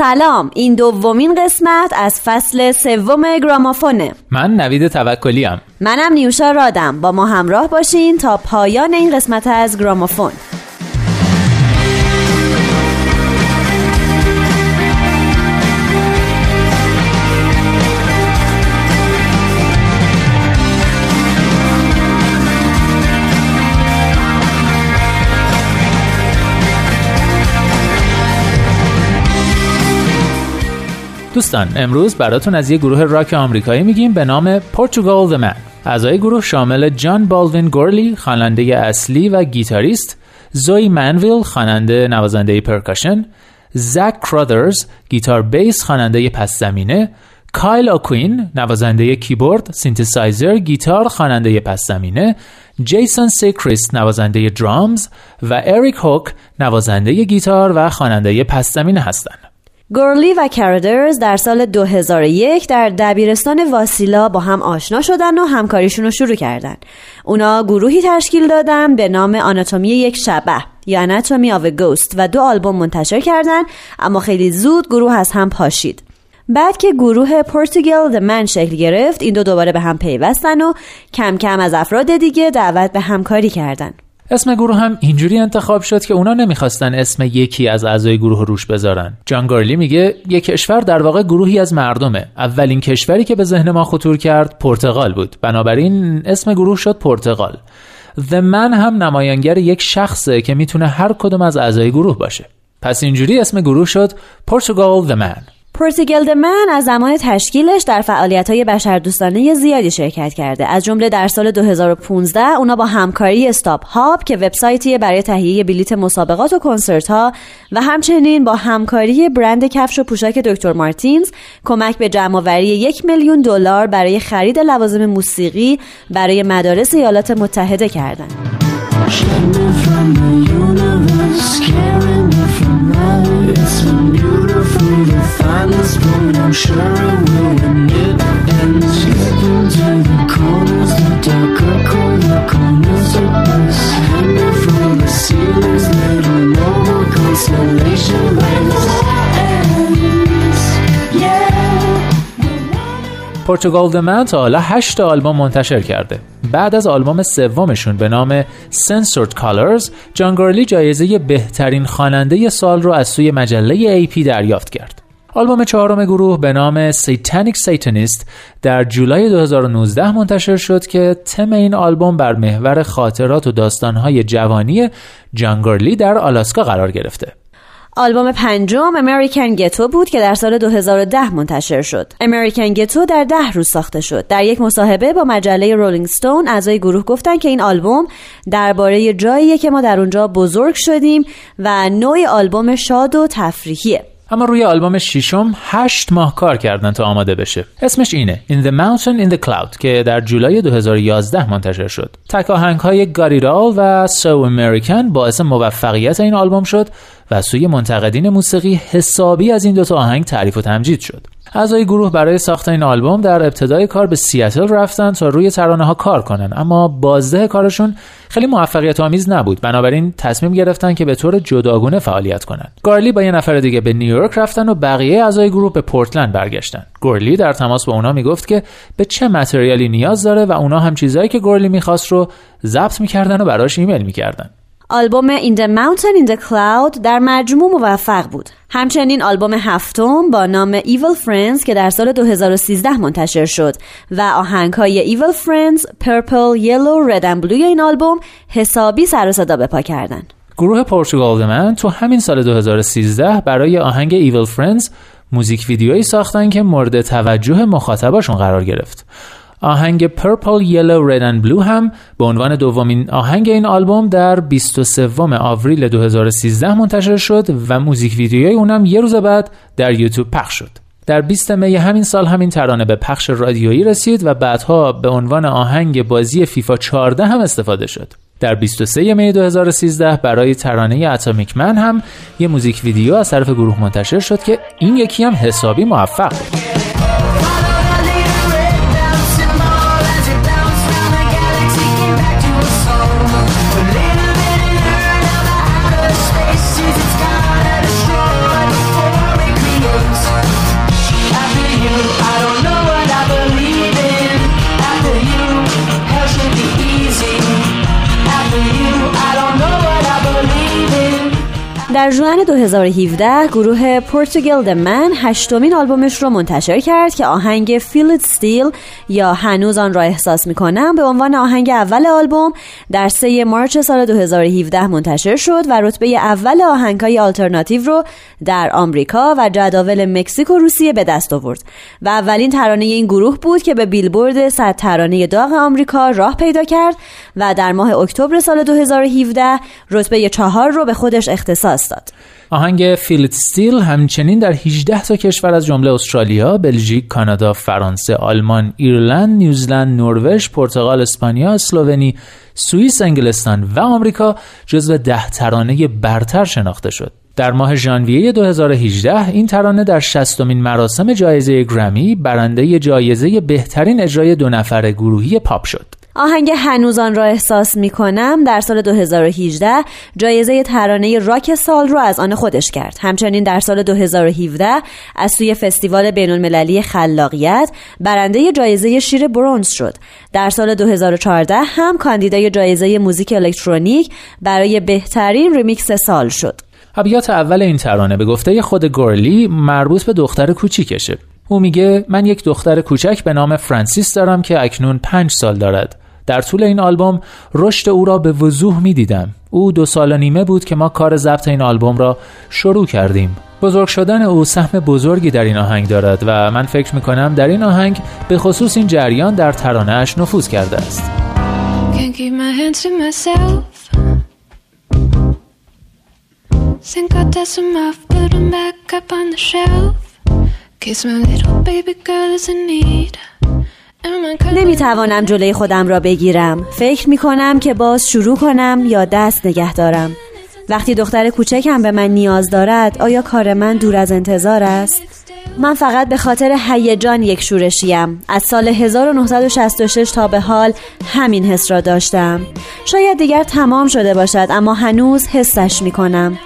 سلام. این دومین قسمت از فصل سوم گرامافونه. من نوید توکلی ام. منم نیوشا رادم. با ما همراه باشین تا پایان این قسمت از گرامافون. دوستان امروز براتون از یه گروه راک آمریکایی میگیم به نام Portugal The Man. اعضای گروه شامل جان بالوین گورلی خواننده اصلی و گیتاریست زوی منویل خواننده نوازنده پرکاشن زک کرادرز گیتار بیس خواننده پس زمینه کایل اوکوین نوازنده کیبورد سینتسایزر گیتار خواننده پس زمینه جیسون سیکریست نوازنده درامز و اریک هوک نوازنده گیتار و خواننده پس زمینه هستند گورلی و کردرز در سال 2001 در دبیرستان واسیلا با هم آشنا شدن و همکاریشون رو شروع کردن. اونا گروهی تشکیل دادن به نام آناتومی یک شبه یا Anatomy of Ghost و دو آلبوم منتشر کردن اما خیلی زود گروه از هم پاشید. بعد که گروه Portugal The Man شکل گرفت این دو دوباره به هم پیوستن و کم کم از افراد دیگه دعوت به همکاری کردن. اسم گروه هم اینجوری انتخاب شد که اونا نمی‌خواستن اسم یکی از اعضای گروه روش بذارن. جان گارلی میگه یک کشور در واقع گروهی از مردمه. اولین کشوری که به ذهن ما خطور کرد پرتغال بود. بنابراین اسم گروه شد پرتغال. The من هم نمایانگر یک شخصه که می‌تونه هر کدوم از اعضای گروه باشه. پس اینجوری اسم گروه شد پرتغال The Man. پرتگلد من از زمان تشکیلش در فعالیت های بشردوستانه زیادی شرکت کرده از جمله در سال 2015 اونا با همکاری استاپ هاب که وبسایتی برای تهیه بلیت مسابقات و کنسرت ها و همچنین با همکاری برند کفش و پوشاک دکتر مارتینز کمک به جمعآوری یک میلیون دلار برای خرید لوازم موسیقی برای مدارس ایالات متحده کردند. Portugal The Man تا حالا 8 آلبوم منتشر کرده. بعد از آلبوم سومشون به نام Censored Colors جان گارلی جایزه بهترین خواننده سال رو از سوی مجله AP دریافت کرد. آلبوم چهارم گروه به نام Satanic Satanist در جولای 2019 منتشر شد که تم این آلبوم بر محور خاطرات و داستانهای جوانی جان گارلی در آلاسکا قرار گرفته. آلبوم پنجم American Ghetto بود که در سال 2010 منتشر شد. American Ghetto در ده روز ساخته شد. در یک مصاحبه با مجله Rolling Stone اعضای گروه گفتن که این آلبوم درباره جاییه که ما در اونجا بزرگ شدیم و نوع آلبوم شاد و تفریحیه. اما روی آلبوم ششم هشت ماه کار کردن تا آماده بشه. اسمش اینه In the Mountain in the Cloud که در جولای 2011 منتشر شد. تک آهنگ های گاریرال و So American باعث موفقیت این آلبوم شد و سوی منتقدین موسیقی حسابی از این دوتا آهنگ تعریف و تمجید شد. اعضای گروه برای ساخت این آلبوم در ابتدای کار به سیاتل رفتن تا روی ترانه ها کار کنن اما بازده کارشون خیلی موفقیت آمیز نبود. بنابراین تصمیم گرفتن که به طور جداگونه فعالیت کنند گارلی با یه نفر دیگه به نیویورک رفتن و بقیه اعضای گروه به پورتلند برگشتن. گورلی در تماس با اونا می‌گفت که به چه متریالی نیاز داره و اونا هم چیزایی که گورلی می‌خواست رو ضبط می‌کردن و براش ایمیل می‌کردن. آلبوم In the Mountain in the Cloud در مجموع موفق بود. همچنین آلبوم هفتم با نام Evil Friends که در سال 2013 منتشر شد و آهنگ های Evil Friends, Purple, Yellow, Red and Blue این آلبوم حسابی سر و صدا به پا کردن. گروه Portugal The Man تو همین سال 2013 برای آهنگ Evil Friends موزیک ویدیویی ساختن که مورد توجه مخاطباشون قرار گرفت آهنگ Purple, Yellow, Red and Blue هم به عنوان دومین آهنگ این آلبوم در 23 آوریل 2013 منتشر شد و موزیک ویدیوی اونم یه روز بعد در یوتیوب پخش شد. در 20 می همین سال همین ترانه به پخش رادیویی رسید و بعدها به عنوان آهنگ بازی فیفا 14 هم استفاده شد. در 23 می 2013 برای ترانه اتمیک من هم یه موزیک ویدیو از طرف گروه منتشر شد که این یکی هم حسابی موفق بود. در جون 2017 گروه Portugal The Man هشتمین آلبومش رو منتشر کرد که آهنگ Feel It Still یا هنوز آن را احساس می‌کنم به عنوان آهنگ اول آلبوم در 3 مارچ سال 2017 منتشر شد و رتبه اول آهنگهای آلترناتیو رو در آمریکا و جداول مکزیک و روسیه به دست آورد و اولین ترانه این گروه بود که به بیلبورد 100 ترانه داغ آمریکا راه پیدا کرد و در ماه اکتبر سال 2017 رتبه چهار رو به خودش اختصاص آهنگ فیلت ستیل همچنین در 18 تا کشور از جمله استرالیا، بلژیک، کانادا، فرانسه، آلمان، ایرلند، نیوزلند، نروژ، پرتغال، اسپانیا، اسلوونی، سوئیس، انگلستان و آمریکا جزو ده ترانه برتر شناخته شد. در ماه ژانویه 2018 این ترانه در شستمین مراسم جایزه گرمی برنده جایزه بهترین اجرای دو نفر گروهی پاپ شد. آهنگ هنوز آن را احساس می کنم در سال 2018 جایزه ترانه راک سال رو از آن خودش کرد. همچنین در سال 2017 از سوی فستیوال بین المللی خلاقیت برنده جایزه شیر برونز شد. در سال 2014 هم کاندیدای جایزه موزیک الکترونیک برای بهترین ریمیکس سال شد. ابیات اول این ترانه به گفته خود گورلی مربوط به دختر کوچیکشه. او میگه من یک دختر کوچک به نام فرانسیس دارم که اکنون پنج سال دارد. در طول این آلبوم رشد او را به وضوح می دیدم. او دو سال و نیمه بود که ما کار ضبط این آلبوم را شروع کردیم. بزرگ شدن او سهم بزرگی در این آهنگ دارد و من فکر می کنم در این آهنگ به خصوص این جریان در ترانهش نفوذ کرده است. نمی‌توانم جلوی خودم را بگیرم. فکر می کنم که باز شروع کنم یا دست نگه دارم. وقتی دختر کوچکم به من نیاز دارد آیا کار من دور از انتظار است؟ من فقط به خاطر هیجان یک شورشیم. از سال 1966 تا به حال همین حس را داشتم. شاید دیگر تمام شده باشد اما هنوز حسش می کنم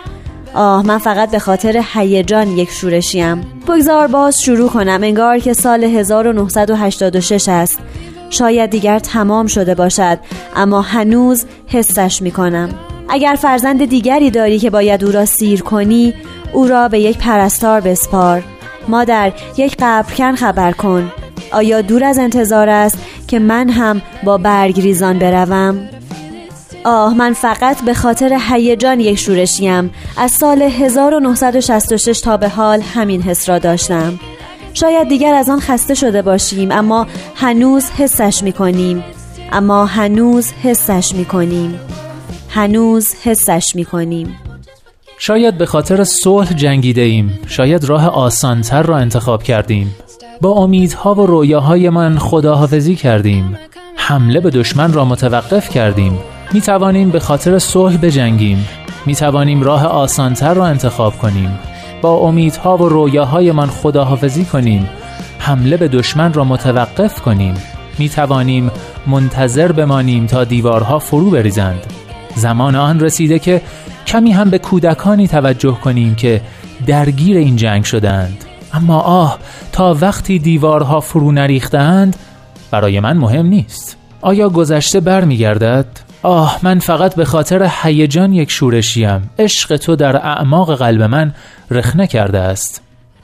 آه من فقط به خاطر هیجان یک شورشیم بگذار باز شروع کنم. انگار که سال 1986 است. شاید دیگر تمام شده باشد اما هنوز حسش می کنم اگر فرزند دیگری داری که باید او را سیر کنی او را به یک پرستار بسپار. مادر یک قبرکن خبر کن. آیا دور از انتظار است که من هم با برگ ریزان بروم؟ آه من فقط به خاطر هیجان یک شورشیم از سال 1966 تا به حال همین حس را داشتم. شاید دیگر از آن خسته شده باشیم اما هنوز حسش می کنیم اما هنوز حسش می کنیم هنوز حسش می کنیم شاید به خاطر صلح جنگیده ایم شاید راه آسانتر را انتخاب کردیم. با امیدها و رویاهای من خداحافظی کردیم. حمله به دشمن را متوقف کردیم. می توانیم به خاطر صلح بجنگیم. می توانیم راه آسانتر را انتخاب کنیم. با امیدها و رویاهایمان خداحافظی کنیم. حمله به دشمن را متوقف کنیم. می توانیم منتظر بمانیم تا دیوارها فرو بریزند. زمان آن رسیده که کمی هم به کودکانی توجه کنیم که درگیر این جنگ شدند اما آه تا وقتی دیوارها فرو نریختند برای من مهم نیست. آیا گذشته برمیگردد؟ آه من فقط به خاطر هیجان یک شورشیم عشق تو در اعماق قلب من رخنه کرده است.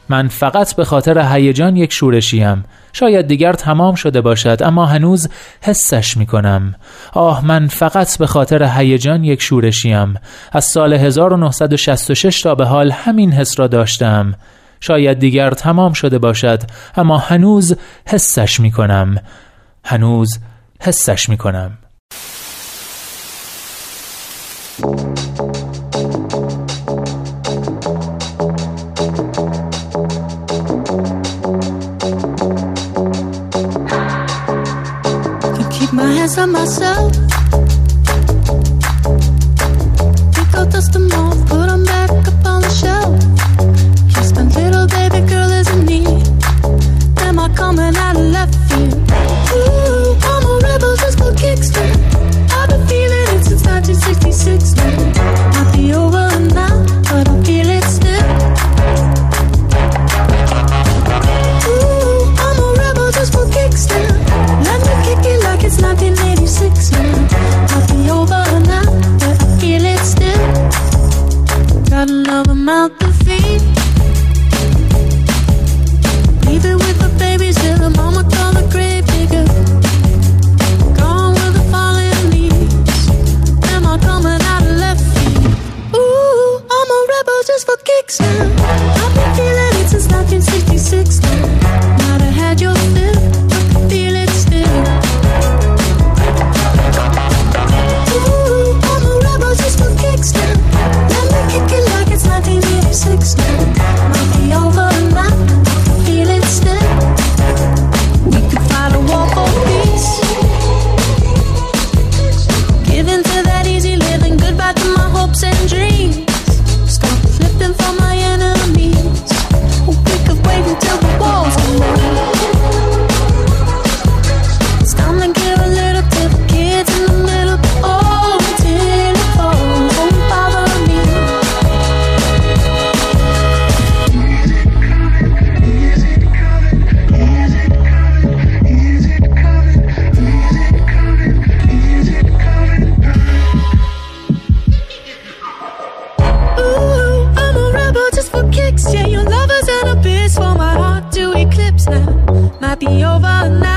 من فقط به خاطر هیجان یک شورشیم شاید دیگر تمام شده باشد اما هنوز حسش می کنم آه من فقط به خاطر هیجان یک شورشیم از سال 1966 تا به حال همین حس را داشتم. شاید دیگر تمام شده باشد اما هنوز حسش می کنم هنوز حسش می کنم eyes myself. now. Might be over now.